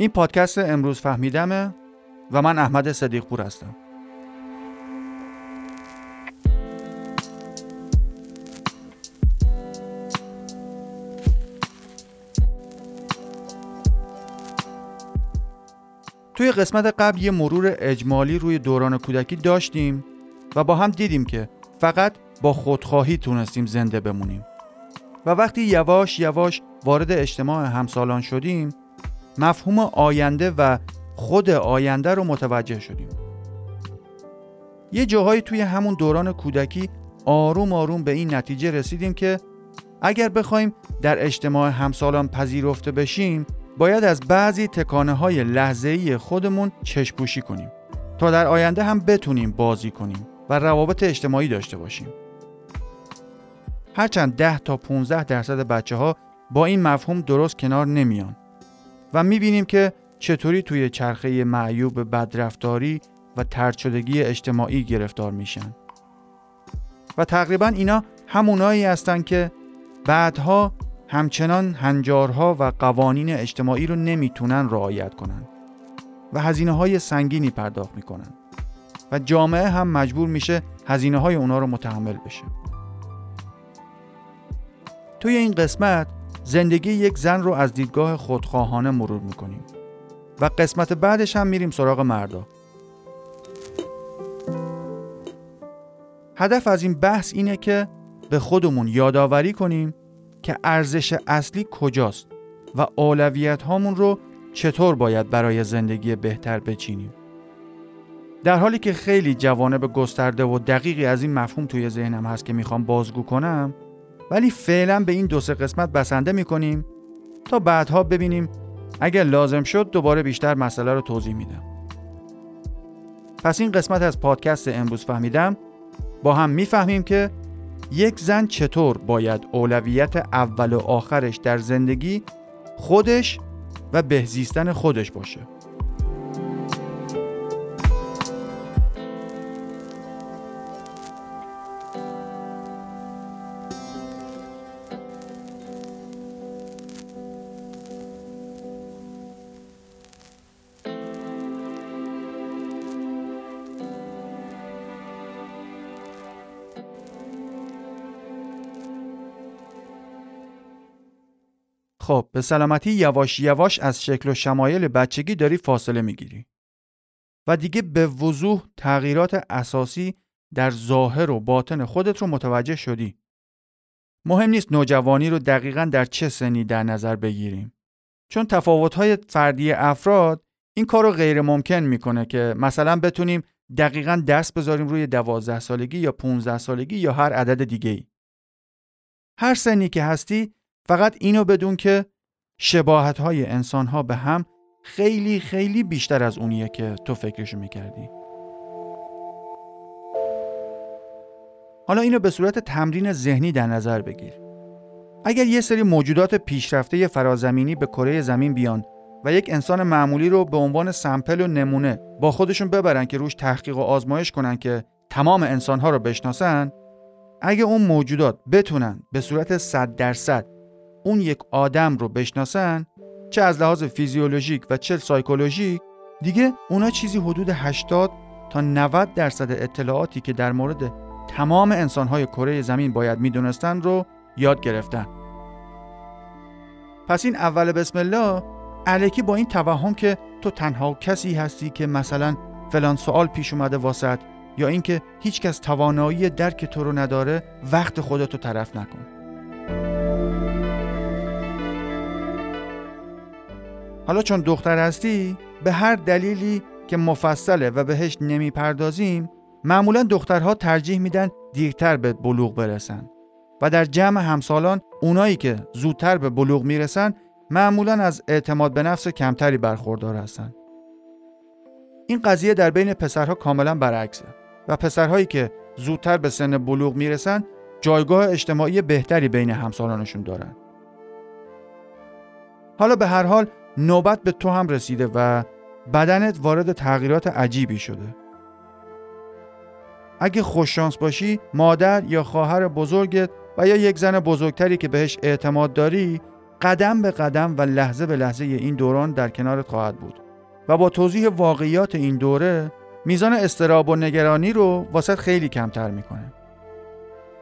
این پادکست امروز فهمیدمه و من احمد صدیق پور هستم. توی قسمت قبل یه مرور اجمالی روی دوران کودکی داشتیم و با هم دیدیم که فقط با خودخواهی تونستیم زنده بمونیم. و وقتی یواش یواش وارد اجتماع همسالان شدیم مفهوم آینده و خود آینده رو متوجه شدیم یه جاهایی توی همون دوران کودکی آروم آروم به این نتیجه رسیدیم که اگر بخوایم در اجتماع همسالان پذیرفته بشیم باید از بعضی تکانه های لحظه‌ای خودمون چشپوشی کنیم تا در آینده هم بتونیم بازی کنیم و روابط اجتماعی داشته باشیم. هرچند 10 تا 15 درصد بچه ها با این مفهوم درست کنار نمیان و می‌بینیم که چطوری توی چرخه معیوب بدرفتاری و ترچدگی اجتماعی گرفتار میشن. و تقریبا اینا همونایی هستن که بعدها همچنان هنجارها و قوانین اجتماعی رو نمی‌تونن رعایت کنن و هزینه های سنگینی پرداخت می‌کنن و جامعه هم مجبور میشه هزینه های اونا رو متحمل بشه توی این قسمت زندگی یک زن رو از دیدگاه خودخواهانه مرور می‌کنیم و قسمت بعدش هم میریم سراغ مردا هدف از این بحث اینه که به خودمون یادآوری کنیم که ارزش اصلی کجاست و اولویت هامون رو چطور باید برای زندگی بهتر بچینیم. در حالی که خیلی جوانب گسترده و دقیقی از این مفهوم توی ذهنم هست که می‌خوام بازگو کنم ولی فعلا به این دو سه قسمت بسنده می‌کنیم تا بعدها ببینیم اگر لازم شد دوباره بیشتر مسئله رو توضیح میدم. پس این قسمت از پادکست امروز فهمیدم با هم می‌فهمیم که یک زن چطور باید اولویت اول و آخرش در زندگی خودش و بهزیستن خودش باشه خب به سلامتی یواش یواش از شکل و شمایل بچگی داری فاصله می‌گیری و دیگه به وضوح تغییرات اساسی در ظاهر و باطن خودت رو متوجه شدی. مهم نیست نوجوانی رو دقیقا در چه سنی در نظر بگیریم. چون تفاوت‌های فردی افراد این کار رو غیر ممکن می‌کنه که مثلا بتونیم دقیقا دست بذاریم روی دوازده سالگی یا 15 سالگی یا هر عدد دیگه ای. هر سنی که هستی فقط اینو بدون که شباهت های انسان ها به هم خیلی خیلی بیشتر از اونیه که تو فکرشو می‌کردی. حالا اینو به صورت تمرین ذهنی در نظر بگیر. اگر یه سری موجودات پیشرفته فرازمینی به کره زمین بیان و یک انسان معمولی رو به عنوان سمپل و نمونه با خودشون ببرن که روش تحقیق و آزمایش کنن که تمام انسانها رو بشناسن اگه اون موجودات بتونن به صورت 100 درصد اون یک آدم رو بشناسن چه از لحاظ فیزیولوژیک و چه سایکولوژیک دیگه اونا چیزی حدود 80 تا 90 درصد اطلاعاتی که در مورد تمام انسانهای کره زمین باید می‌دونستن رو یاد گرفتن. پس این اول بسم الله علکی با این توهم که تو تنها کسی هستی که مثلا فلان سوال پیش اومده واسط یا اینکه هیچکس توانایی درک تو رو نداره وقت خودتو طرف نکن. حالا چون دختر هستی به هر دلیلی که مفصله و بهش نمی‌پردازیم معمولا دخترها ترجیح میدن دیرتر به بلوغ برسن. و در جمع همسالان اونایی که زودتر به بلوغ می‌رسن معمولا از اعتماد به نفس کمتری برخوردار هستن. این قضیه در بین پسرها کاملا برعکسه و پسرهایی که زودتر به سن بلوغ می‌رسن جایگاه اجتماعی بهتری بین همسالانشون دارن. حالا به هر حال نوبت به تو هم رسیده و بدنت وارد تغییرات عجیبی شده. اگه خوششانس باشی مادر یا خواهر بزرگت و یا یک زن بزرگتری که بهش اعتماد داری قدم به قدم و لحظه به لحظه این دوران در کنارت خواهد بود و با توضیح واقعیات این دوره میزان استراب و نگرانی رو واسط خیلی کمتر می‌کنه.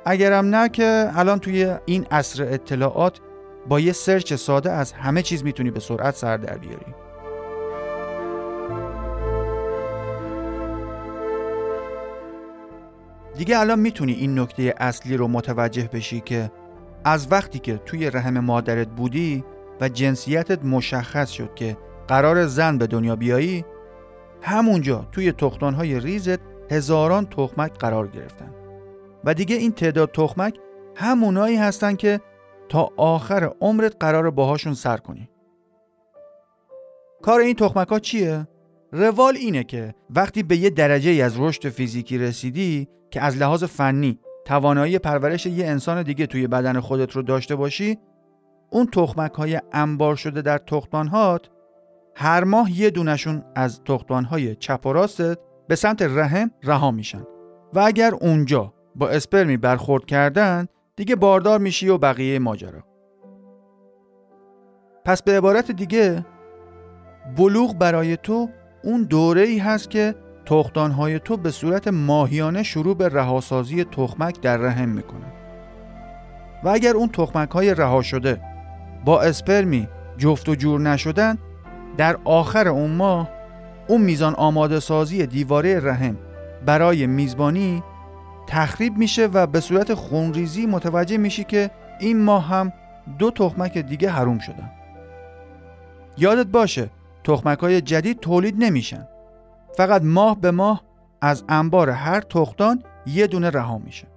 اگرم نه که الان توی این عصر اطلاعات با یه سرچ ساده از همه چیز می‌تونی به سرعت سر در بیاری. دیگه الان می‌تونی این نکته اصلی رو متوجه بشی که از وقتی که توی رحم مادرت بودی و جنسیتت مشخص شد که قرار زن به دنیا بیایی همونجا توی تختانهای ریزت هزاران تخمک قرار گرفتن. و دیگه این تعداد تخمک همونایی هستن که تا آخر عمرت قرار باهاشون سر کنی کار این تخمک ها چیه؟ روال اینه که وقتی به یه درجه از رشد فیزیکی رسیدی که از لحاظ فنی توانایی پرورش یه انسان دیگه توی بدن خودت رو داشته باشی اون تخمک های انبار شده در تختانهات هر ماه یه دونشون از تختانهای چپ و راستت به سمت رحم رها میشن و اگر اونجا با اسپرمی برخورد کردن دیگه باردار میشی و بقیه ماجرا. پس به عبارت دیگه بلوغ برای تو اون دوره ای هست که تختانهای تو به صورت ماهیانه شروع به رهاسازی تخمک در رحم می‌کنن. و اگر اون تخمک های رها شده با اسپرمی جفت و جور نشدن در آخر اون ماه اون میزان آماده سازی دیواره رحم برای میزبانی تخریب میشه و به صورت خونریزی متوجه میشی که این ماه هم دو تخمک دیگه حروم شدن. یادت باشه تخمک های جدید تولید نمیشن. فقط ماه به ماه از انبار هر تختان یه دونه رها میشه.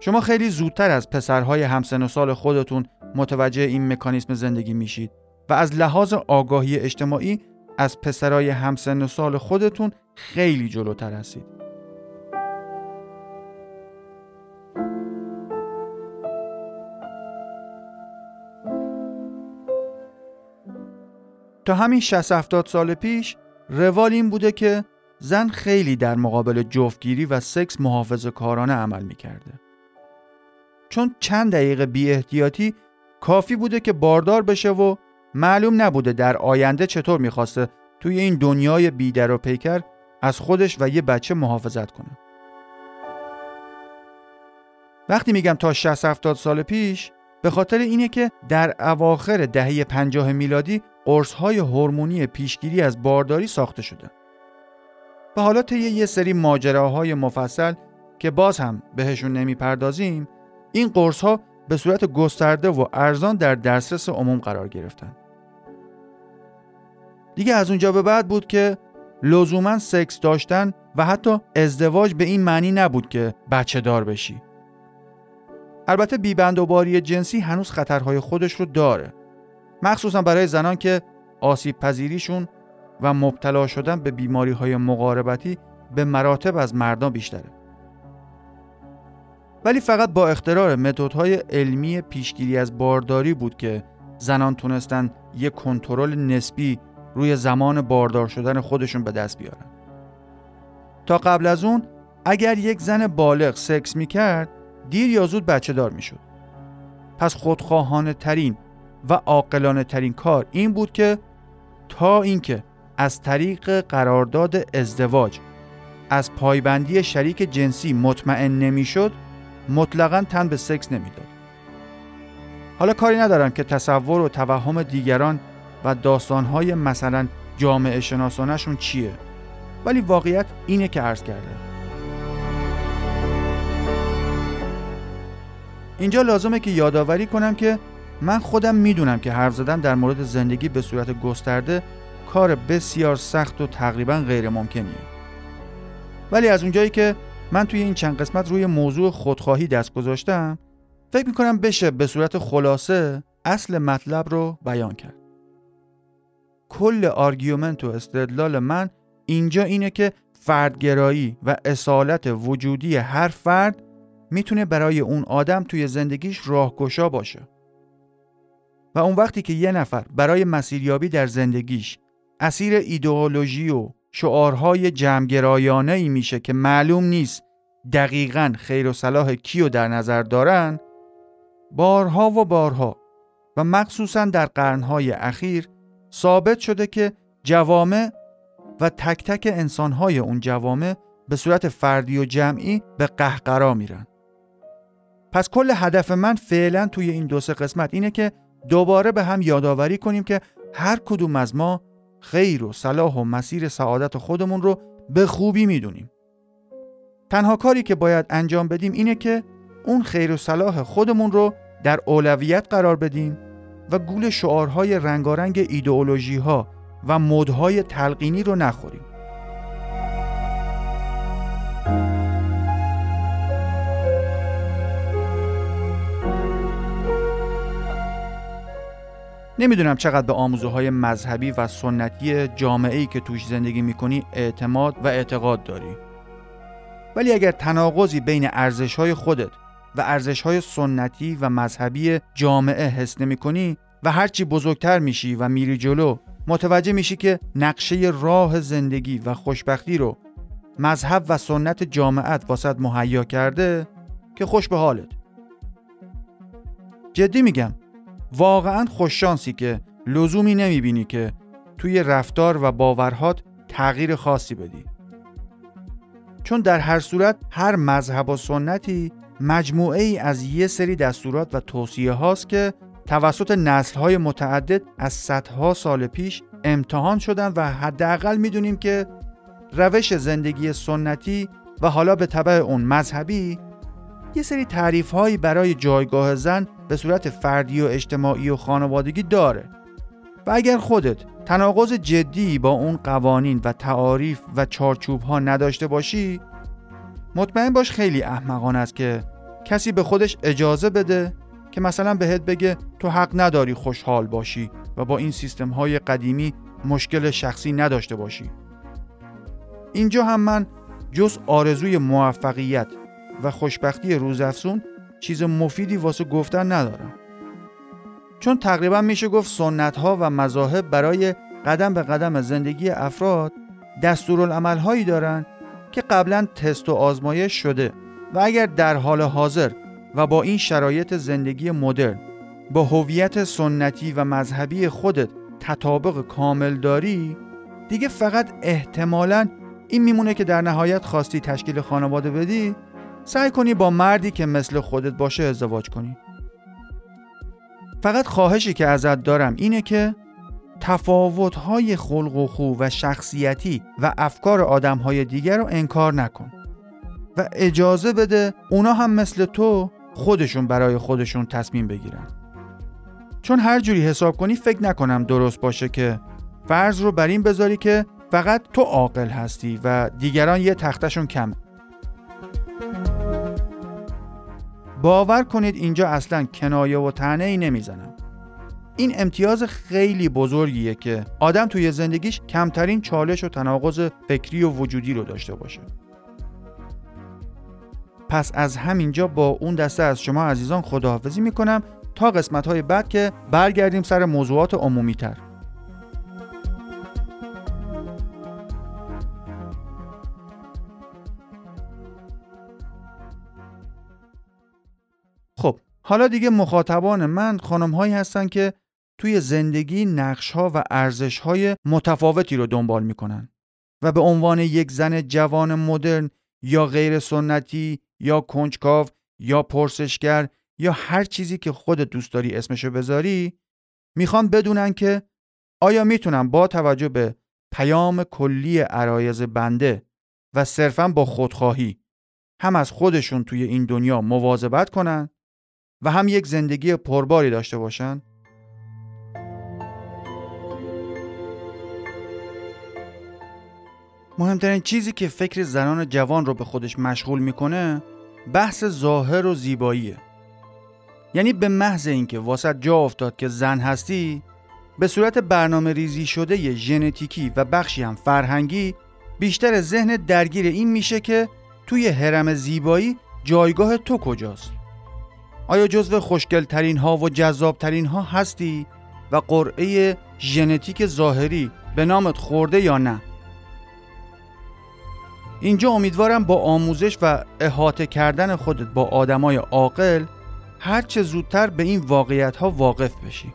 شما خیلی زودتر از پسرهای همسن و سال خودتون متوجه این مکانیسم زندگی میشید و از لحاظ آگاهی اجتماعی از پسرای همسن و سال خودتون خیلی جلوتر هستید. تا همین 60 70 سال پیش روال این بوده که زن خیلی در مقابل جفتگیری و سکس محافظ کارانه عمل می‌کرده. چون چند دقیقه بی احتیاطی کافی بوده که باردار بشه و معلوم نبوده در آینده چطور می‌خواسته توی این دنیای بیدر و پیکر از خودش و یه بچه محافظت کنه. وقتی میگم تا 60 70 سال پیش به خاطر اینه که در اواخر دهه 50 میلادی قرص های هورمونی پیشگیری از بارداری ساخته شده. و حالا طی یه سری ماجراهای مفصل که باز هم بهشون نمی‌پردازیم این قرص ها به صورت گسترده و ارزان در دسترس عموم قرار گرفتن. دیگه از اونجا به بعد بود که لزوما سکس داشتن و حتی ازدواج به این معنی نبود که بچه دار بشی. البته بیبند و باری جنسی هنوز خطرهای خودش رو داره. مخصوصا برای زنان که آسیب پذیریشون و مبتلا شدن به بیماری های مقاربتی به مراتب از مردان بیشتره. ولی فقط با اختراع متدهای علمی پیشگیری از بارداری بود که زنان تونستن یک کنترل نسبی روی زمان باردار شدن خودشون به دست بیارن. تا قبل از اون اگر یک زن بالغ سکس می‌کرد دیر یا زود بچه دار می‌شد. پس خودخواهانه ترین و عاقلانه ترین کار این بود که تا اینکه از طریق قرارداد ازدواج از پایبندی شریک جنسی مطمئن نمی‌شد مطلقا تن به سکس نمی‌داد. حالا کاری ندارم که تصور و توهم دیگران و داستانهای مثلا جامعه شناسانشون چیه ولی واقعیت اینه که عرض کرده اینجا لازمه که یادآوری کنم که من خودم می‌دونم که حرف زدن در مورد زندگی به صورت گسترده کار بسیار سخت و تقریبا غیر ممکنیه ولی از اونجایی که من توی این چند قسمت روی موضوع خودخواهی دست گذاشتم فکر می‌کنم بشه به صورت خلاصه اصل مطلب رو بیان کرد. کل argument و استدلال من اینجا اینه که فردگرایی و اصالت وجودی هر فرد می‌تونه برای اون آدم توی زندگیش راهگشا باشه. و اون وقتی که یه نفر برای مسیریابی در زندگیش اسیر ایدئولوژی و شعارهای جمعگرایانه ای میشه که معلوم نیست دقیقا خیر و صلاح کیو در نظر دارن بارها و بارها و مخصوصا در قرنهای اخیر ثابت شده که جوامع و تک تک انسانهای اون جوامع به صورت فردی و جمعی به قهقرا میرن. پس کل هدف من فعلا توی این دو سه قسمت اینه که دوباره به هم یادآوری کنیم که هر کدوم از ما خیر و صلاح و مسیر سعادت خودمون رو به خوبی می‌دونیم. تنها کاری که باید انجام بدیم اینه که اون خیر و صلاح خودمون رو در اولویت قرار بدیم و گول شعارهای رنگارنگ ایدئولوژی ها و مدهای تلقینی رو نخوریم. نمی‌دونم چقدر به آموزه های مذهبی و سنتی جامعه ای که توش زندگی می‌کنی اعتماد و اعتقاد داری. ولی اگر تناقضی بین ارزش های خودت و ارزش های سنتی و مذهبی جامعه حس نمی کنی و هرچی بزرگتر میشی و میری جلو متوجه میشی که نقشه راه زندگی و خوشبختی رو مذهب و سنت جامعت واسط مهیا کرده که خوش به حالت. جدی میگم واقعا خوششانسی که لزومی نمی‌بینی که توی رفتار و باورهات تغییر خاصی بدی. چون در هر صورت هر مذهب و سنتی مجموعه ای از یه سری دستورات و توصیه هاست که توسط نسل های متعدد از صدها سال پیش امتحان شدن و حداقل می‌دونیم که روش زندگی سنتی و حالا به طبع اون مذهبی یه سری تعریف هایی برای جایگاه زن به صورت فردی و اجتماعی و خانوادگی داره. و اگر خودت تناقض جدی با اون قوانین و تعاریف و چارچوب ها نداشته باشی مطمئن باش خیلی احمقانه است که کسی به خودش اجازه بده که مثلا بهت بگه تو حق نداری خوشحال باشی و با این سیستم های قدیمی مشکل شخصی نداشته باشی. اینجا هم من جز آرزوی موفقیت و خوشبختی روزافزون چیز مفیدی واسه گفتن ندارم. چون تقریبا میشه گفت سنت ها و مذاهب برای قدم به قدم زندگی افراد دستورالعمل هایی دارن که قبلا تست و آزمایش شده و اگر در حال حاضر و با این شرایط زندگی مدرن با هویت سنتی و مذهبی خودت تطابق کامل داری دیگه فقط احتمالا این میمونه که در نهایت خواستی تشکیل خانواده بدی سعی کنی با مردی که مثل خودت باشه ازدواج کنی. فقط خواهشی که ازت دارم اینه که تفاوت‌های خلق و خو و شخصیتی و افکار آدم‌های دیگر رو انکار نکن و اجازه بده اونا هم مثل تو خودشون برای خودشون تصمیم بگیرن. چون هر جوری حساب کنی فکر نکنم درست باشه که فرض رو بر این بذاری که فقط تو عاقل هستی و دیگران یه تختشون کمه. باور کنید اینجا اصلا کنایه و تنه ای نمی‌زنم. این امتیاز خیلی بزرگیه که آدم توی زندگیش کمترین چالش و تناقض فکری و وجودی رو داشته باشه. پس از همینجا با اون دسته از شما عزیزان خداحافظی می‌کنم تا قسمت های بعد که برگردیم سر موضوعات عمومی تر حالا دیگه مخاطبان من خانم هایی هستن که توی زندگی نقش ها و ارزش های متفاوتی رو دنبال می‌کنن و به عنوان یک زن جوان مدرن یا غیر سنتی یا کنجکاو یا پرسشگر یا هر چیزی که خود دوست داری اسمشو بذاری می‌خوان بدونن که آیا می‌تونن با توجه به پیام کلی عرایز بنده و صرفا با خودخواهی هم از خودشون توی این دنیا مواظبت کنن؟ و هم یک زندگی پرباری داشته باشن؟ مهمترین چیزی که فکر زنان جوان رو به خودش مشغول می‌کنه بحث ظاهر و زیباییه. یعنی به محض اینکه واسط جا افتاد که زن هستی به صورت برنامه ریزی شده ژنتیکی و بخشی هم فرهنگی بیشتر ذهن درگیر این میشه که توی حرم زیبایی جایگاه تو کجاست. آیا جزو خوشگل ترین ها و جذاب ترین ها هستی و قرعه ژنتیک ظاهری به نامت خورده یا نه؟ اینجا امیدوارم با آموزش و احاطه کردن خودت با آدمای عاقل هر چه زودتر به این واقعیت ها واقف بشی.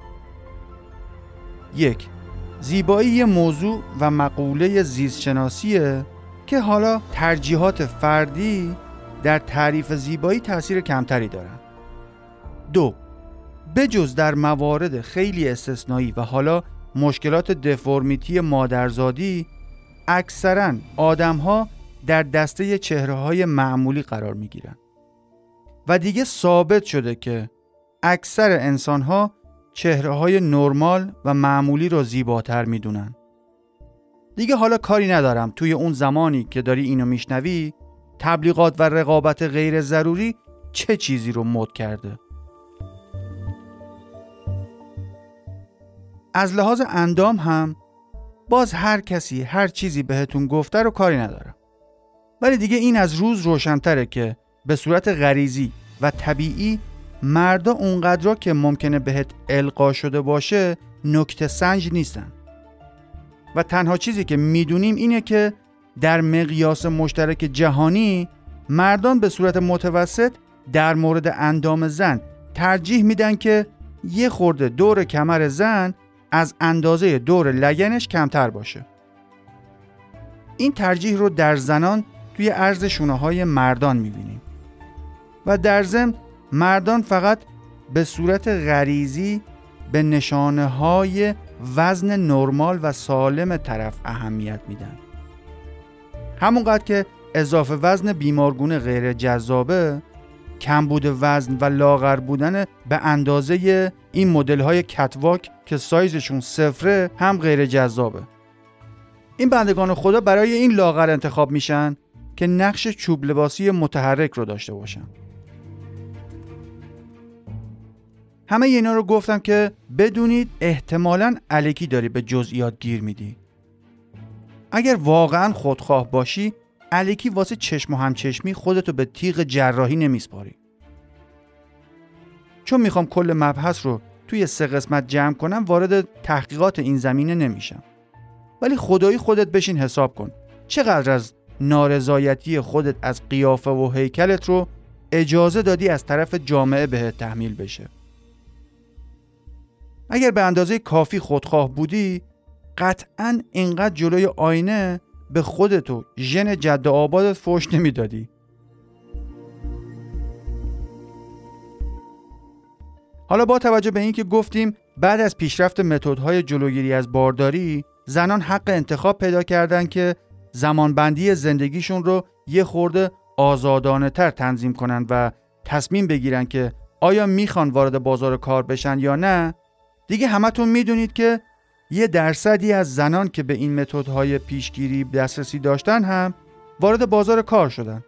یک زیبایی موضوع و مقوله زیستشناسیه که حالا ترجیحات فردی در تعریف زیبایی تاثیر کمتری دارن. دو بجز در موارد خیلی استثنایی و حالا مشکلات دفرمیتی مادرزادی اکثرا آدم ها در دسته چهره های معمولی قرار می گیرن. و دیگه ثابت شده که اکثر انسان ها چهره های نرمال و معمولی رو زیباتر می دونن. دیگه حالا کاری ندارم توی اون زمانی که داری اینو میشنوی تبلیغات و رقابت غیر ضروری چه چیزی رو مد کرده از لحاظ اندام هم باز هر کسی هر چیزی بهتون گفته رو کاری نداره. ولی دیگه این از روز روشنتره که به صورت غریزی و طبیعی مردا اونقدر که ممکنه بهت القا شده باشه نکته سنج نیستن. و تنها چیزی که می‌دونیم اینه که در مقیاس مشترک جهانی مردان به صورت متوسط در مورد اندام زن ترجیح میدن که یه خورده دور کمر زن از اندازه دور لگنش کمتر باشه. این ترجیح رو در زنان توی عرض شونه های مردان می‌بینیم. و در ضمن مردان فقط به صورت غریزی به نشانه های وزن نرمال و سالم طرف اهمیت میدن. همونقدر که اضافه وزن بیمارگونه غیر جذابه کمبود وزن و لاغر بودن به اندازه این مدل های کتواک که سایزشون صفره هم غیر جذابه. این بندگان خدا برای این لاغر انتخاب میشن که نقش چوب لباسی متحرک رو داشته باشن. همه اینا رو گفتم که بدونید احتمالا علکی داری به جزئیات گیر میدی. اگر واقعا خودخواه باشی علکی واسه چشم و همچشمی خودتو به تیغ جراحی نمیسپاری. چون می‌خوام کل مبحث رو توی سه قسمت جمع کنم وارد تحقیقات این زمینه نمیشم. ولی خدایی خودت بشین حساب کن. چقدر از نارضایتی خودت از قیافه و هیکلت رو اجازه دادی از طرف جامعه بهت تحمیل بشه؟ اگر به اندازه کافی خودخواه بودی قطعا اینقدر جلوی آینه به خودتو ژن جد آبادت فوش نمی‌دادی. حالا با توجه به اینکه گفتیم بعد از پیشرفت متدهای جلوگیری از بارداری زنان حق انتخاب پیدا کردن که زمانبندی زندگیشون رو یه خورده آزادانه تر تنظیم کنند و تصمیم بگیرن که آیا می‌خوان وارد بازار کار بشن یا نه دیگه همتون می‌دونید که یه درصدی از زنان که به این متدهای پیشگیری دسترسی داشتن هم وارد بازار کار شدن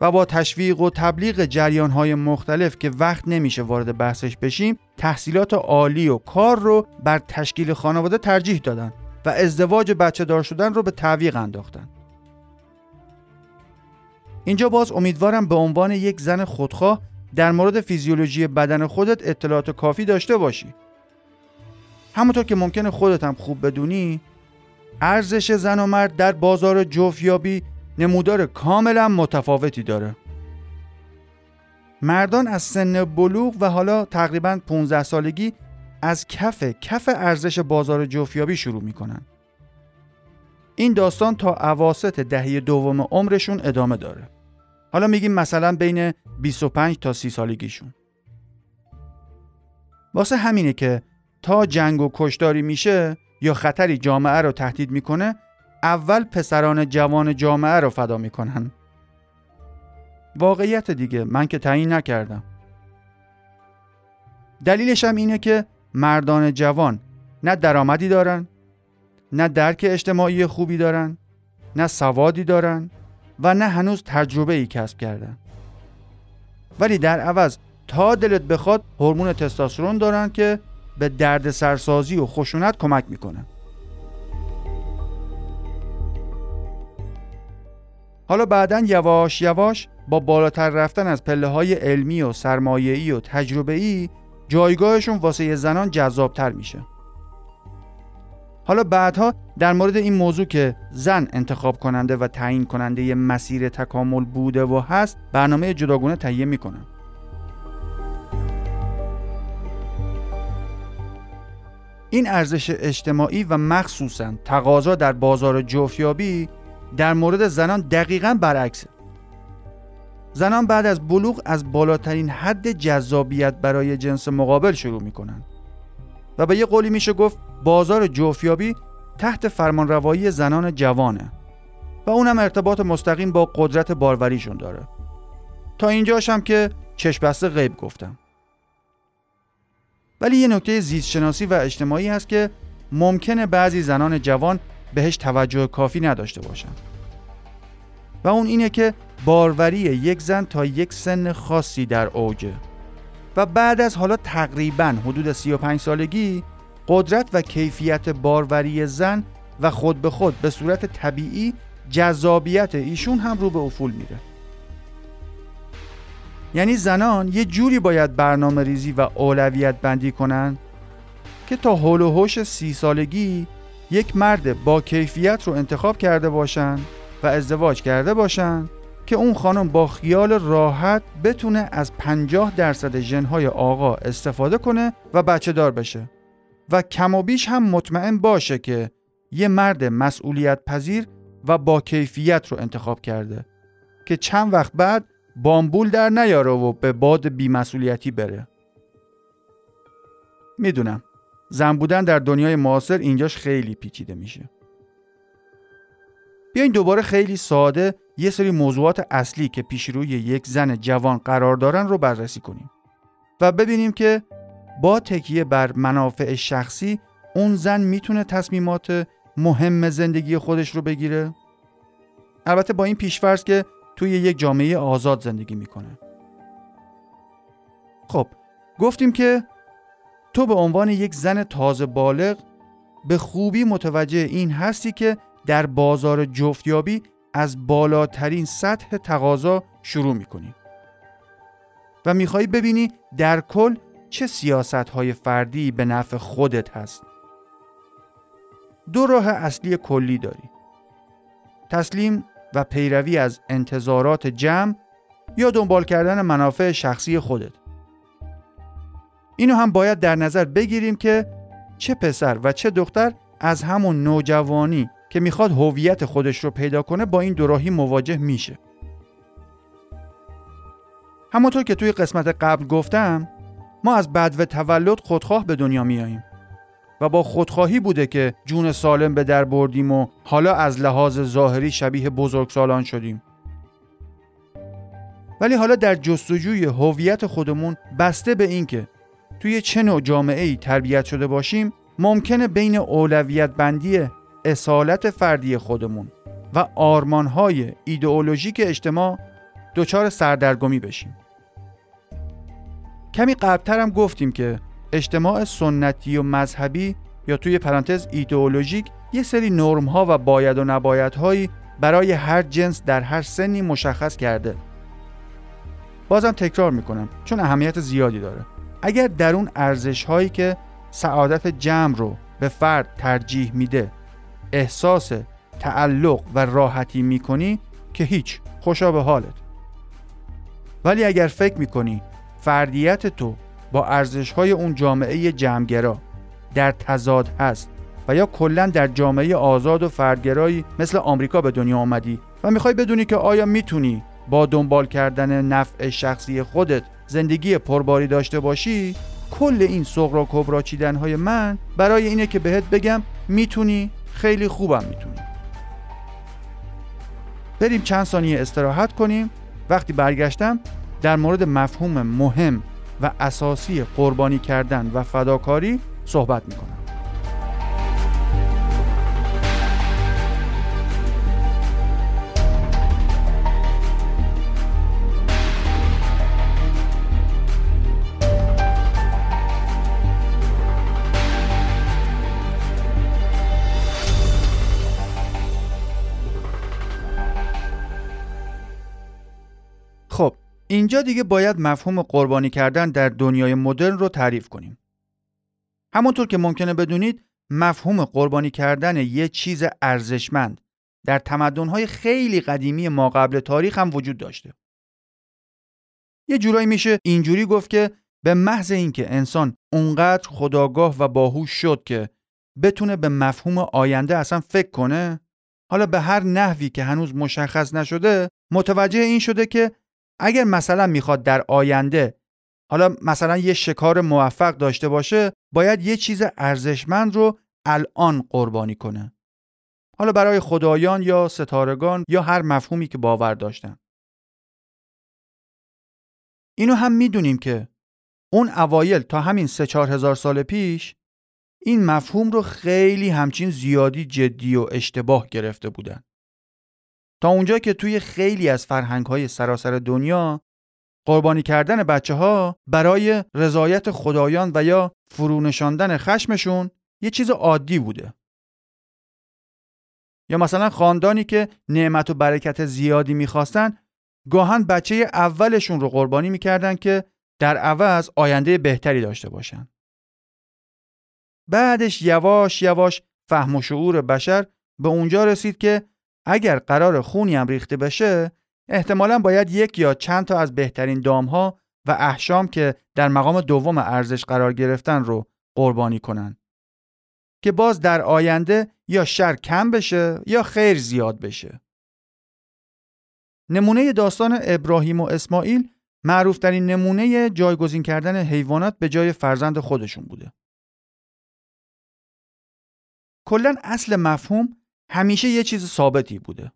و با تشویق و تبلیغ جریانهای مختلف که وقت نمیشه وارد بحثش بشیم تحصیلات عالی و کار رو بر تشکیل خانواده ترجیح دادن و ازدواج بچه دار شدن رو به تعویق انداختن. اینجا باز امیدوارم به عنوان یک زن خودخواه در مورد فیزیولوژی بدن خودت اطلاعات کافی داشته باشی. همونطور که ممکنه خودت هم خوب بدونی ارزش زن و مرد در بازار جوفیابی نمودار کاملا متفاوتی داره. مردان از سن بلوغ و حالا تقریبا 15 سالگی از کف کف ارزش بازار جوفیابی شروع می‌کنن. این داستان تا اواسط دهه دوم عمرشون ادامه داره. حالا میگیم مثلا بین 25 تا 30 سالگیشون. واسه همینه که تا جنگ و کشداری میشه یا خطری جامعه رو تهدید می‌کنه اول پسران جوان جامعه رو فدا می‌کنن. واقعیت دیگه من که تعیین نکردم. دلیلش هم اینه که مردان جوان نه درآمدی دارن نه درک اجتماعی خوبی دارن نه سوادی دارن و نه هنوز تجربه ای کسب کردن. ولی در عوض تا دلت بخواد هورمون تستوسترون دارن که به درد سرسازی و خشونت کمک می‌کنه. حالا بعدا یواش یواش با بالاتر رفتن از پله های علمی و سرمایه‌ای و تجربه‌ای جایگاهشون واسه زنان جذابتر میشه. حالا بعدها در مورد این موضوع که زن انتخاب کننده و تعیین کننده مسیر تکامل بوده و هست برنامه جداگونه تهیه می‌کنم. این ارزش اجتماعی و مخصوصا تقاضا در بازار جفتیابی در مورد زنان دقیقا برعکسه زنان بعد از بلوغ از بالاترین حد جذابیت برای جنس مقابل شروع می‌کنن و به یه قولی میشه گفت بازار جوفیابی تحت فرمانروایی زنان جوانه و اونم ارتباط مستقیم با قدرت باروریشون داره. تا اینجاش هم که چشم غیب گفتم. ولی یه نکته زیستشناسی و اجتماعی هست که ممکنه بعضی زنان جوان بهش توجه کافی نداشته باشن. و اون اینه که باروری یک زن تا یک سن خاصی در اوجه و بعد از حالا تقریبا حدود 35 سالگی قدرت و کیفیت باروری زن و خود به خود به صورت طبیعی جذابیت ایشون هم رو به افول میره. یعنی زنان یه جوری باید برنامه ریزی و اولویت بندی کنن که تا حول و حوش سی سالگی یک مرد با کیفیت رو انتخاب کرده باشن و ازدواج کرده باشن که اون خانم با خیال راحت بتونه از 50 درصد ژنهای آقا استفاده کنه و بچه دار بشه. و کم و بیش هم مطمئن باشه که یه مرد مسئولیت پذیر و با کیفیت رو انتخاب کرده. که چند وقت بعد بامبول در نیاره و به باد بیمسئولیتی بره. می‌دونم. زن بودن در دنیای معاصر اینجاش خیلی پیچیده میشه. بیاین دوباره خیلی ساده یه سری موضوعات اصلی که پیش روی یک زن جوان قرار دارن رو بررسی کنیم و ببینیم که با تکیه بر منافع شخصی اون زن می‌تونه تصمیمات مهم زندگی خودش رو بگیره. البته با این پیشفرض که توی یک جامعه آزاد زندگی می‌کنه. خب گفتیم که تو به عنوان یک زن تازه بالغ به خوبی متوجه این هستی که در بازار جفتیابی از بالاترین سطح تقاضا شروع می‌کنی. و میخوایی ببینی در کل چه سیاست های فردی به نفع خودت هست. دو راه اصلی کلی داری. تسلیم و پیروی از انتظارات جمع یا دنبال کردن منافع شخصی خودت. اینو هم باید در نظر بگیریم که چه پسر و چه دختر از همون نوجوانی که می‌خواد هویت خودش رو پیدا کنه با این دوراهی مواجه میشه. همونطور که توی قسمت قبل گفتم ما از و تولد خودخواه به دنیا میاییم. و با خودخواهی بوده که جون سالم به در بردیم و حالا از لحاظ ظاهری شبیه بزرگسالان شدیم. ولی حالا در جستجوی هویت خودمون بسته به اینکه توی چه نوع جامعه ای تربیت شده باشیم ممکنه بین اولویت بندی اصالت فردی خودمون و آرمانهای ایدئولوژیک اجتماع دچار سردرگمی بشیم. کمی قبلتر هم گفتیم که اجتماع سنتی و مذهبی یا توی پرانتز ایدئولوژیک یه سری نرم ها و باید و نباید هایی برای هر جنس در هر سنی مشخص کرده. بازم تکرار می‌کنم چون اهمیت زیادی داره. اگر در اون ارزش هایی که سعادت جمع رو به فرد ترجیح میده احساس تعلق و راحتی می‌کنی که هیچ خوشا به حالت. ولی اگر فکر می‌کنی فردیت تو با ارزش های اون جامعه جمعگرا در تضاد هست و یا کلا در جامعه آزاد و فردگرایی مثل آمریکا به دنیا آمدی و می‌خوای بدونی که آیا می‌تونی با دنبال کردن نفع شخصی خودت زندگی پرباری داشته باشی؟ کل این سغرا کبرا چیدن های من برای اینه که بهت بگم می‌تونی خیلی خوبم می‌تونی. بریم چند ثانیه استراحت کنیم. وقتی برگشتم در مورد مفهوم مهم و اساسی قربانی کردن و فداکاری صحبت می‌کنم. اینجا دیگه باید مفهوم قربانی کردن در دنیای مدرن رو تعریف کنیم. همونطور که ممکنه بدونید مفهوم قربانی کردن یه چیز ارزشمند در تمدن‌های خیلی قدیمی ما قبل تاریخ هم وجود داشته. یه جورایی میشه اینجوری گفت که به محض اینکه انسان اونقدر خداگاه و باهوش شد که بتونه به مفهوم آینده اصلا فکر کنه حالا به هر نحوی که هنوز مشخص نشده متوجه این شده که اگر مثلا می‌خواد در آینده حالا مثلا یه شکار موفق داشته باشه باید یه چیز ارزشمند رو الان قربانی کنه حالا برای خدایان یا ستارگان یا هر مفهومی که باور داشتن اینو هم می‌دونیم که اون اوایل تا همین سه چهار هزار سال پیش این مفهوم رو خیلی همچین زیادی جدی و اشتباه گرفته بودن. تا اونجا که توی خیلی از فرهنگ های سراسر دنیا قربانی کردن بچه ها برای رضایت خدایان و یا فرونشاندن خشمشون یه چیز عادی بوده. یا مثلا خاندانی که نعمت و برکت زیادی می‌خواستن گاهن بچه اولشون رو قربانی می‌کردن که در عوض آینده بهتری داشته باشن. بعدش یواش یواش فهم و شعور بشر به اونجا رسید که اگر قرار خونی هم ریخته بشه احتمالا باید یک یا چند تا از بهترین دامها و احشام که در مقام دوم ارزش قرار گرفتن رو قربانی کنن. که باز در آینده یا شر کم بشه یا خیر زیاد بشه. نمونه داستان ابراهیم و اسماعیل معروفترین نمونه جایگزین کردن حیوانات به جای فرزند خودشون بوده. کلا اصل مفهوم همیشه یه چیز ثابتی بوده.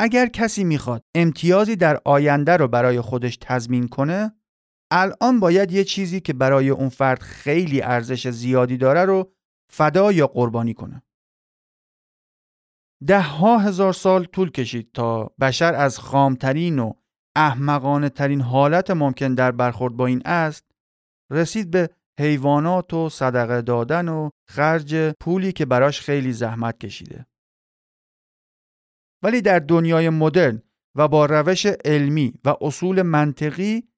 اگر کسی می‌خواد امتیازی در آینده رو برای خودش تضمین کنه الان باید یه چیزی که برای اون فرد خیلی ارزش زیادی داره رو فدا یا قربانی کنه. ده ها هزار سال طول کشید تا بشر از خامترین و احمقانه ترین حالت ممکن در برخورد با این است رسید به حیوانات و صدقه دادن و خرج پولی که براش خیلی زحمت کشیده. ولی در دنیای مدرن و با روش علمی و اصول منطقی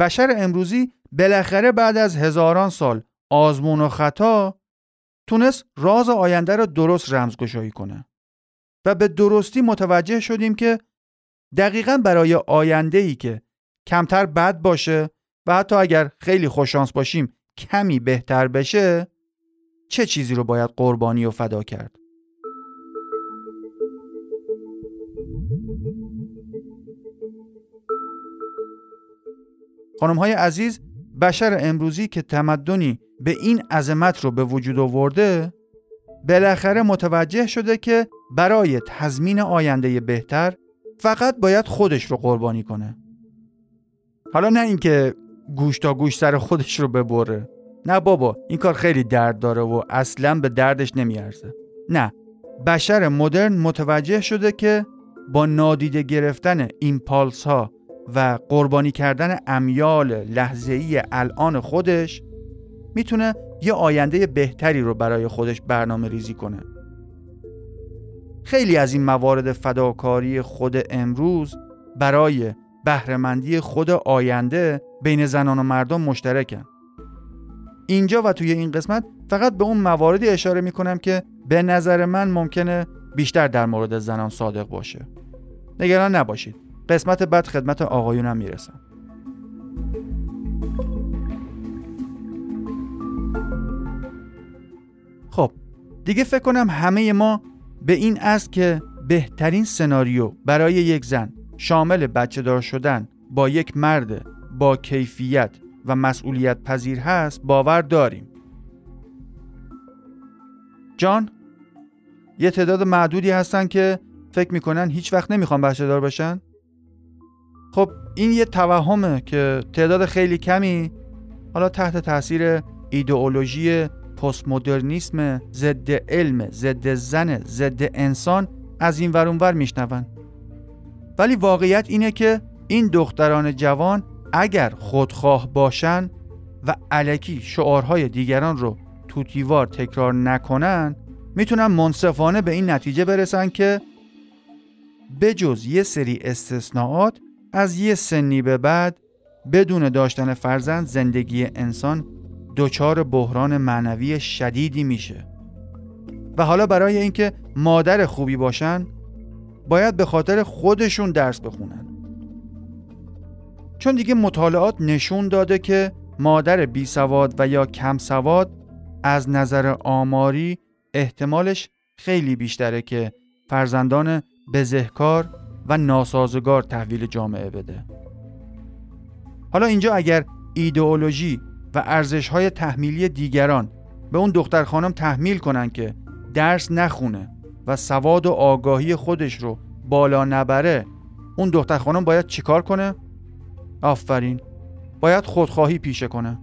بشر امروزی بالاخره بعد از هزاران سال آزمون و خطا تونست راز آینده را درست رمزگشایی کنه و به درستی متوجه شدیم که دقیقا برای آینده ای که کمتر بد باشه و حتی اگر خیلی خوششانس باشیم کمی بهتر بشه چه چیزی رو باید قربانی و فدا کرد؟ خانم های عزیز بشر امروزی که تمدنی به این عظمت رو به وجود آورده بالاخره متوجه شده که برای تضمین آینده بهتر فقط باید خودش رو قربانی کنه. حالا نه اینکه گوش تا گوش سر خودش رو ببره. نه بابا این کار خیلی درد داره و اصلا به دردش نمیارزه. نه بشر مدرن متوجه شده که با نادیده گرفتن ایمپالس ها و قربانی کردن امیال لحظه‌ای الان خودش می‌تونه یه آینده بهتری رو برای خودش برنامه ریزی کنه. خیلی از این موارد فداکاری خود امروز برای بهرهمندی خود آینده بین زنان و مردم مشترکن. اینجا و توی این قسمت فقط به اون مواردی اشاره می‌کنم که به نظر من ممکنه بیشتر در مورد زنان صادق باشه. نگران نباشید. قسمت بعد خدمت آقایونم می‌رسم. خب دیگه فکر کنم همه ما به این است که بهترین سناریو برای یک زن شامل بچه دار شدن با یک مرد با کیفیت و مسئولیت پذیر هست باور داریم. جان یه تعداد معدودی هستن که فکر می‌کنن هیچ وقت نمی‌خوان بچه دار بشن. خب این یه توهمه که تعداد خیلی کمی حالا تحت تاثیر ایدئولوژی پست مدرنیسم ضد علم ضد زن ضد انسان از این ور ور میشنون. ولی واقعیت اینه که این دختران جوان اگر خودخواه باشن و علکی شعارهای دیگران رو توتیوار تکرار نکنن می‌تونن منصفانه به این نتیجه برسن که بجز یه سری استثناءات از یه سنی به بعد بدون داشتن فرزند زندگی انسان دچار بحران معنوی شدیدی میشه. و حالا برای اینکه مادر خوبی باشن باید به خاطر خودشون درس بخونن. چون دیگه مطالعات نشون داده که مادر بی سواد و یا کم سواد از نظر آماری احتمالش خیلی بیشتره که فرزندان بزهکار و ناسازگار تحویل جامعه بده. حالا اینجا اگر ایدئولوژی و ارزش های تحمیلی دیگران به اون دختر خانم تحمیل کنن که درس نخونه و سواد و آگاهی خودش رو بالا نبره اون دختر خانم باید چیکار کنه؟ آفرین. باید خودخواهی پیشه کنه.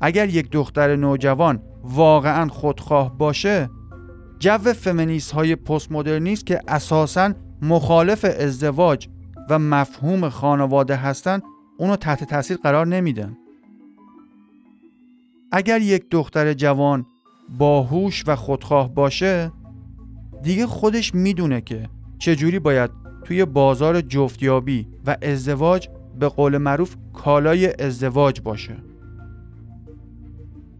اگر یک دختر نوجوان واقعا خودخواه باشه جو فمینیست های پست مدرنیست که اساسا مخالف ازدواج و مفهوم خانواده هستن اونو تحت تاثیر قرار نمیدن. اگر یک دختر جوان باهوش و خودخواه باشه دیگه خودش می‌دونه که چجوری باید توی بازار جفتیابی و ازدواج به قول معروف کالای ازدواج باشه.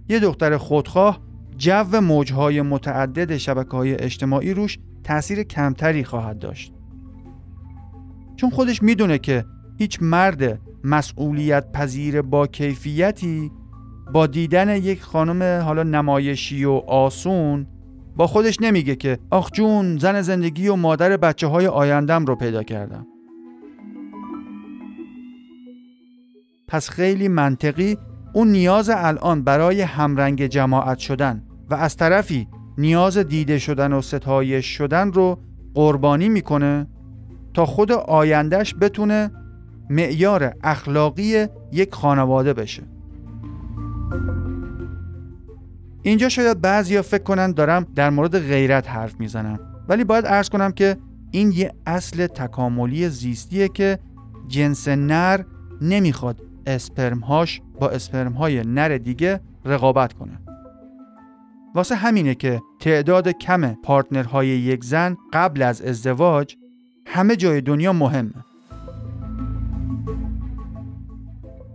یه دختر خودخواه جو موجهای متعدد شبکه های اجتماعی روش تاثیر کمتری خواهد داشت. چون خودش می‌دونه که هیچ مرد مسئولیت پذیر با کیفیتی با دیدن یک خانم حالا نمایشی و آسون با خودش نمیگه که آخ جون زن زندگی و مادر بچه های آیندم رو پیدا کردم. پس خیلی منطقی اون نیاز الان برای همرنگ جماعت شدن و از طرفی نیاز دیده شدن و ستایش شدن رو قربانی می‌کنه تا خود آیندهش بتونه معیار اخلاقی یک خانواده بشه. اینجا شاید بعضیا فکر کنن دارم در مورد غیرت حرف می‌زنم. ولی باید ارز کنم که این یه اصل تکاملی زیستیه که جنس نر نمی‌خواد اسپرمهاش با اسپرمهای نر دیگه رقابت کنه. واسه همینه که تعداد کم پارتنرهای یک زن قبل از ازدواج همه جای دنیا مهمه.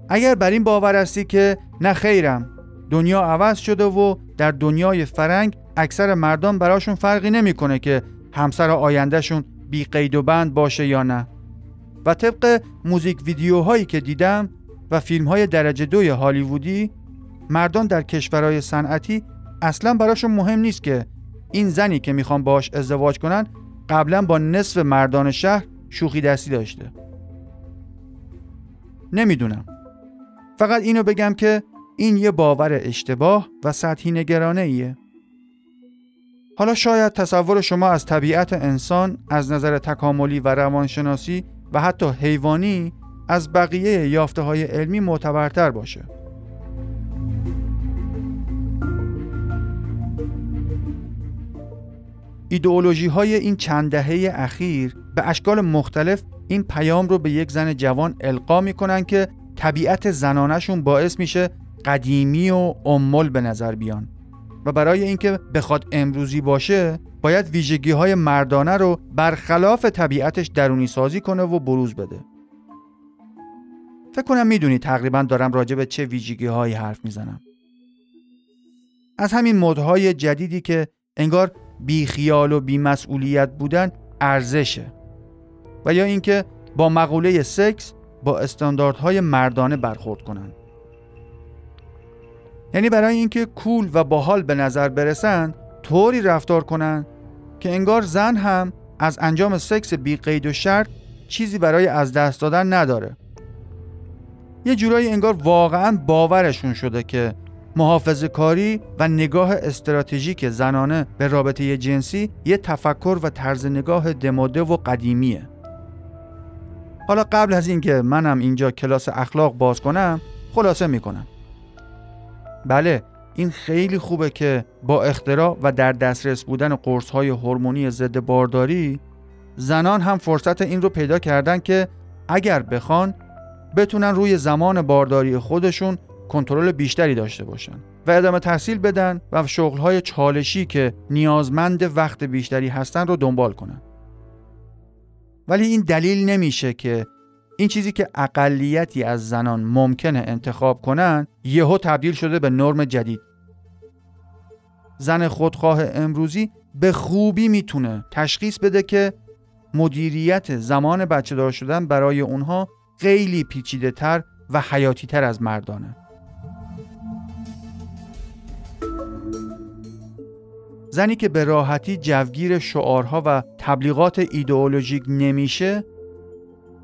اگر بر این باور هستی که نه خیرم دنیا عوض شده و در دنیای فرنگ اکثر مردم براشون فرقی نمی‌کنه که همسر آیندهشون بی قید و بند باشه یا نه. و طبق موزیک ویدیوهایی که دیدم و فیلم های درجه دوی هالیوودی مردان در کشورهای صنعتی اصلا براشون مهم نیست که این زنی که می‌خوان باش ازدواج کنن قبلا با نصف مردان شهر شوخی دستی داشته. نمی‌دونم. فقط اینو بگم که این یه باور اشتباه و سطحی نگرانه ایه. حالا شاید تصور شما از طبیعت انسان از نظر تکاملی و روانشناسی و حتی حیوانی از بقیه یافته های علمی معتبرتر باشه. ایدئولوژی های این چند دهه اخیر به اشکال مختلف این پیام رو به یک زن جوان القا می‌کنن که طبیعت زنانشون باعث میشه قدیمی و امول به نظر بیان. و برای اینکه بخواد امروزی باشه باید ویژگی های مردانه رو برخلاف طبیعتش درونی سازی کنه و بروز بده. فکر کنم می‌دونی تقریبا دارم راجع به چه ویژگی هایی حرف می‌زنم. از همین مدهای جدیدی که انگار بی خیال و بی مسئولیت بودن ارزشه. و یا اینکه با مقوله سکس با استانداردهای مردانه برخورد کنن. یعنی برای اینکه کول و باحال به نظر برسن طوری رفتار کنن که انگار زن هم از انجام سکس بی قید و شرط چیزی برای از دست دادن نداره. یه جورایی انگار واقعا باورشون شده که محافظ کاری و نگاه استراتژیک زنانه به رابطه جنسی یه تفکر و طرز نگاه دماده و قدیمیه. حالا قبل از اینکه منم اینجا کلاس اخلاق باز کنم خلاصه می‌کنم. بله این خیلی خوبه که با اختراع و در دسترس بودن قرص های هورمونی ضد بارداری زنان هم فرصت این رو پیدا کردن که اگر بخوان بتونن روی زمان بارداری خودشون کنترل بیشتری داشته باشن و ادامه تحصیل بدن و شغلهای چالشی که نیازمند وقت بیشتری هستن رو دنبال کنن. ولی این دلیل نمیشه که این چیزی که اقلیتی از زنان ممکنه انتخاب کنن یهو تبدیل شده به نرم جدید. زن خودخواه امروزی به خوبی می‌تونه تشخیص بده که مدیریت زمان بچه دار شدن برای اونها خیلی پیچیده تر و حیاتی تر از مردانه. زنی که به راحتی جوگیر شعارها و تبلیغات ایدئولوژیک نمیشه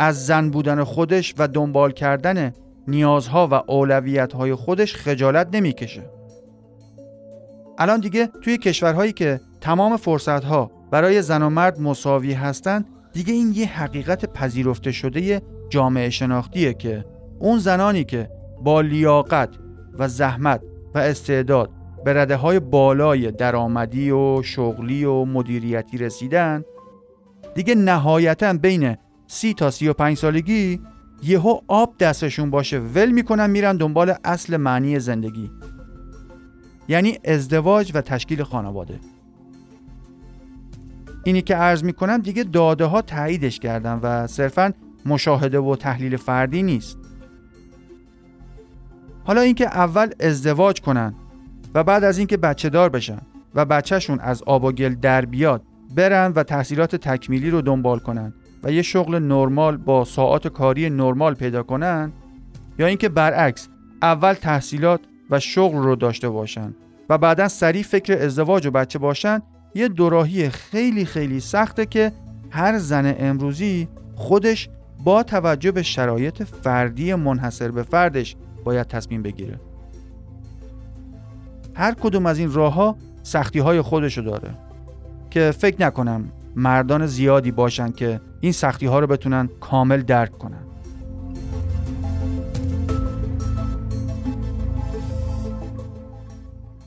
از زن بودن خودش و دنبال کردن نیازها و اولویتهای خودش خجالت نمی‌کشه. الان دیگه توی کشورهایی که تمام فرصتها برای زن و مرد مساوی هستند دیگه این یه حقیقت پذیرفته شده جامعه شناختیه که اون زنانی که با لیاقت و زحمت و استعداد به رده های بالای درآمدی و شغلی و مدیریتی رسیدن دیگه نهایتا بین سی تا سی و پنج سالگی یهو آب دستشون باشه ول می‌کنن میرن دنبال اصل معنی زندگی. یعنی ازدواج و تشکیل خانواده. اینی که عرض می‌کنم دیگه داده ها تاییدش کردن و صرفا مشاهده و تحلیل فردی نیست. حالا اینکه اول ازدواج کنن و بعد از اینکه بچه دار بشن و بچهشون از آب و گل در بیاد برن و تحصیلات تکمیلی رو دنبال کنن. و یه شغل نرمال با ساعات کاری نرمال پیدا کنن یا اینکه برعکس اول تحصیلات و شغل رو داشته باشن و بعدا سریع فکر ازدواج و بچه باشن یه دوراهی خیلی خیلی سخته که هر زن امروزی خودش با توجه به شرایط فردی منحصر به فردش باید تصمیم بگیره. هر کدوم از این راه ها سختی های خودشو داره که فکر نکنم مردان زیادی باشن که این سختی ها رو بتونن کامل درک کنن.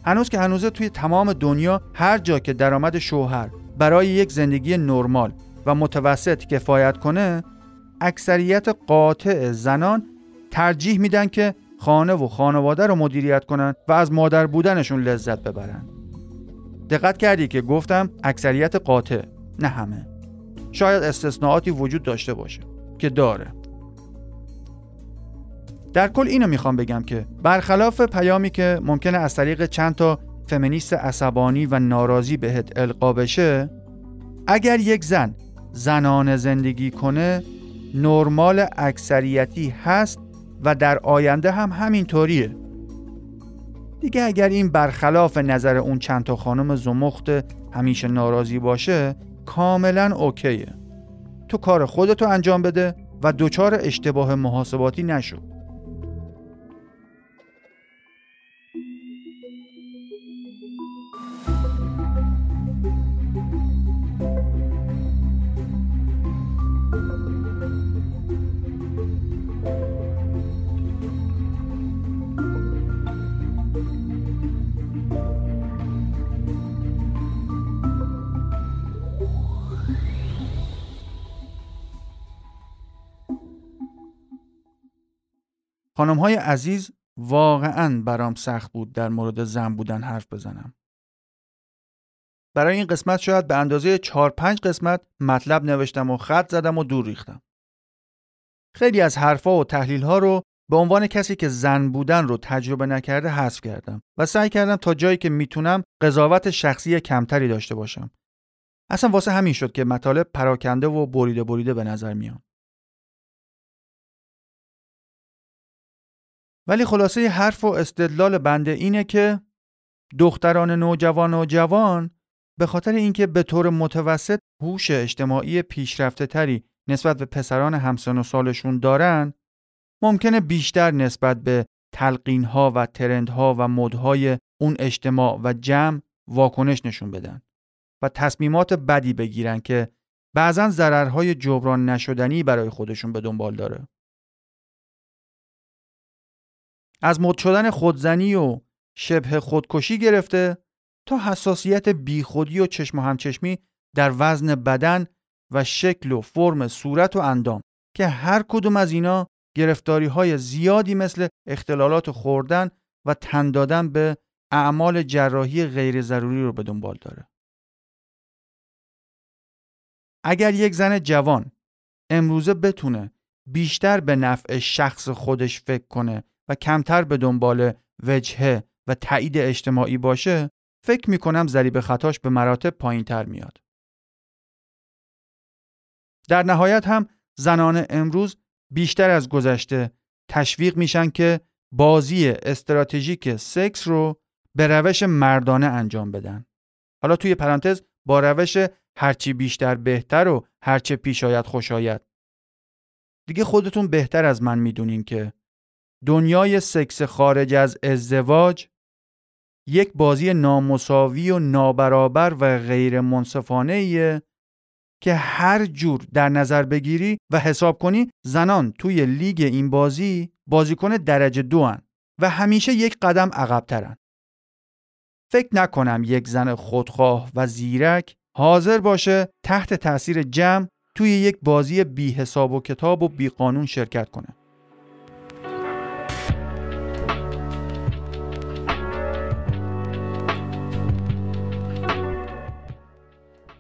هنوز که هنوزه توی تمام دنیا هر جا که درآمد شوهر برای یک زندگی نرمال و متوسط کفایت کنه اکثریت قاطع زنان ترجیح میدن که خانه و خانواده رو مدیریت کنن و از مادر بودنشون لذت ببرن. دقت کردی که گفتم اکثریت قاطع. نه همه. شاید استثناءاتی وجود داشته باشه که داره. در کل اینو می‌خوام بگم که برخلاف پیامی که ممکنه از طریق چند تا فمینیست عصبانی و ناراضی بهت القا بشه اگر یک زن زنان زندگی کنه نرمال اکثریتی هست و در آینده هم همینطوریه. دیگه اگر این برخلاف نظر اون چند تا خانم زمخت همیشه ناراضی باشه کاملا اوکیه. تو کار خودتو انجام بده و دچار اشتباه محاسباتی نشو. خانم های عزیز واقعا برام سخت بود در مورد زن بودن حرف بزنم. برای این قسمت شاید به اندازه 4 5 قسمت مطلب نوشتم و خط زدم و دور ریختم. خیلی از حرفا و تحلیل ها رو به عنوان کسی که زن بودن رو تجربه نکرده حذف کردم و سعی کردم تا جایی که می‌تونم قضاوت شخصی کمتری داشته باشم. اصلا واسه همین شد که مطالب پراکنده و بریده بریده به نظر میان. ولی خلاصه حرف و استدلال بنده اینه که دختران نوجوان و جوان به خاطر اینکه به طور متوسط هوش اجتماعی پیشرفته تری نسبت به پسران همسن و سالشون دارن ممکنه بیشتر نسبت به تلقین ها و ترند ها و مدهای اون اجتماع و جمع واکنش نشون بدن و تصمیمات بدی بگیرن که بعضا ضررهای جبران نشدنی برای خودشون به دنبال داره. از مد شدن خودزنی و شبه خودکشی گرفته تا حساسیت بیخودی و چشم و همچشمی در وزن بدن و شکل و فرم صورت و اندام که هر کدوم از اینا گرفتاری های زیادی مثل اختلالات خوردن و تن دادن به اعمال جراحی غیر ضروری رو به دنبال داره. اگر یک زن جوان امروزه بتونه بیشتر به نفع شخص خودش فکر کنه و کمتر به دنبال وجهه و تایید اجتماعی باشه فکر می کنم ضریب خطاش به مراتب پایین تر میاد. در نهایت هم زنان امروز بیشتر از گذشته تشویق میشن که بازی استراتژیک سکس رو به روش مردانه انجام بدن. حالا توی پرانتز با روش هرچی بیشتر بهتر و هرچه پیش آید خوش آید. دیگه خودتون بهتر از من می‌دونین که دنیای سکس خارج از ازدواج یک بازی نامساوی و نابرابر و غیر منصفانه که هر جور در نظر بگیری و حساب کنی زنان توی لیگ این بازی بازیکن درجه دو هن و همیشه یک قدم عقبترن. فکر نکنم یک زن خودخواه و زیرک حاضر باشه تحت تاثیر جمع توی یک بازی بی حساب و کتاب و بی قانون شرکت کنه.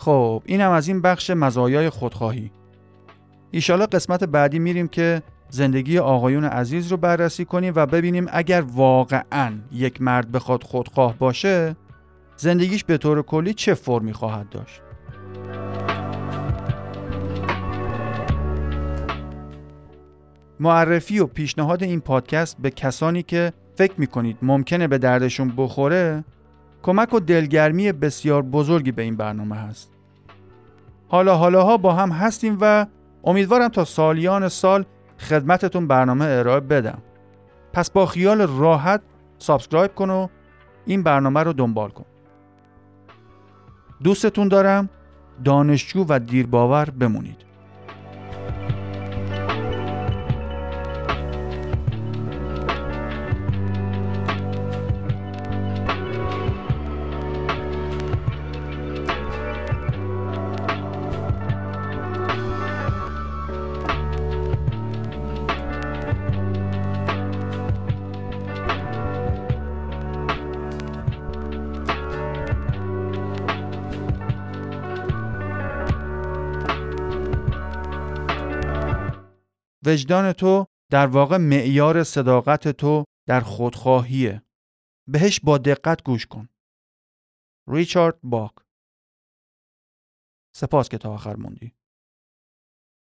خب اینم از این بخش مزایای خودخواهی. ایشالا قسمت بعدی میریم که زندگی آقایون عزیز رو بررسی کنیم و ببینیم اگر واقعا یک مرد بخواد خودخواه باشه زندگیش به طور کلی چه فرمی خواهد داشت؟ معرفی و پیشنهاد این پادکست به کسانی که فکر می‌کنید ممکنه به دردشون بخوره کمک و دلگرمی بسیار بزرگی به این برنامه هست. حالا حالاها با هم هستیم و امیدوارم تا سالیان سال خدمتتون برنامه ارائه بدم. پس با خیال راحت سابسکرایب کن و این برنامه رو دنبال کن. دوستتون دارم. دانشجو و دیرباور بمونید. وجدان تو در واقع معیار صداقت تو در خودخواهیه. بهش با دقت گوش کن. ریچارد باک سپاس که تا آخر موندی.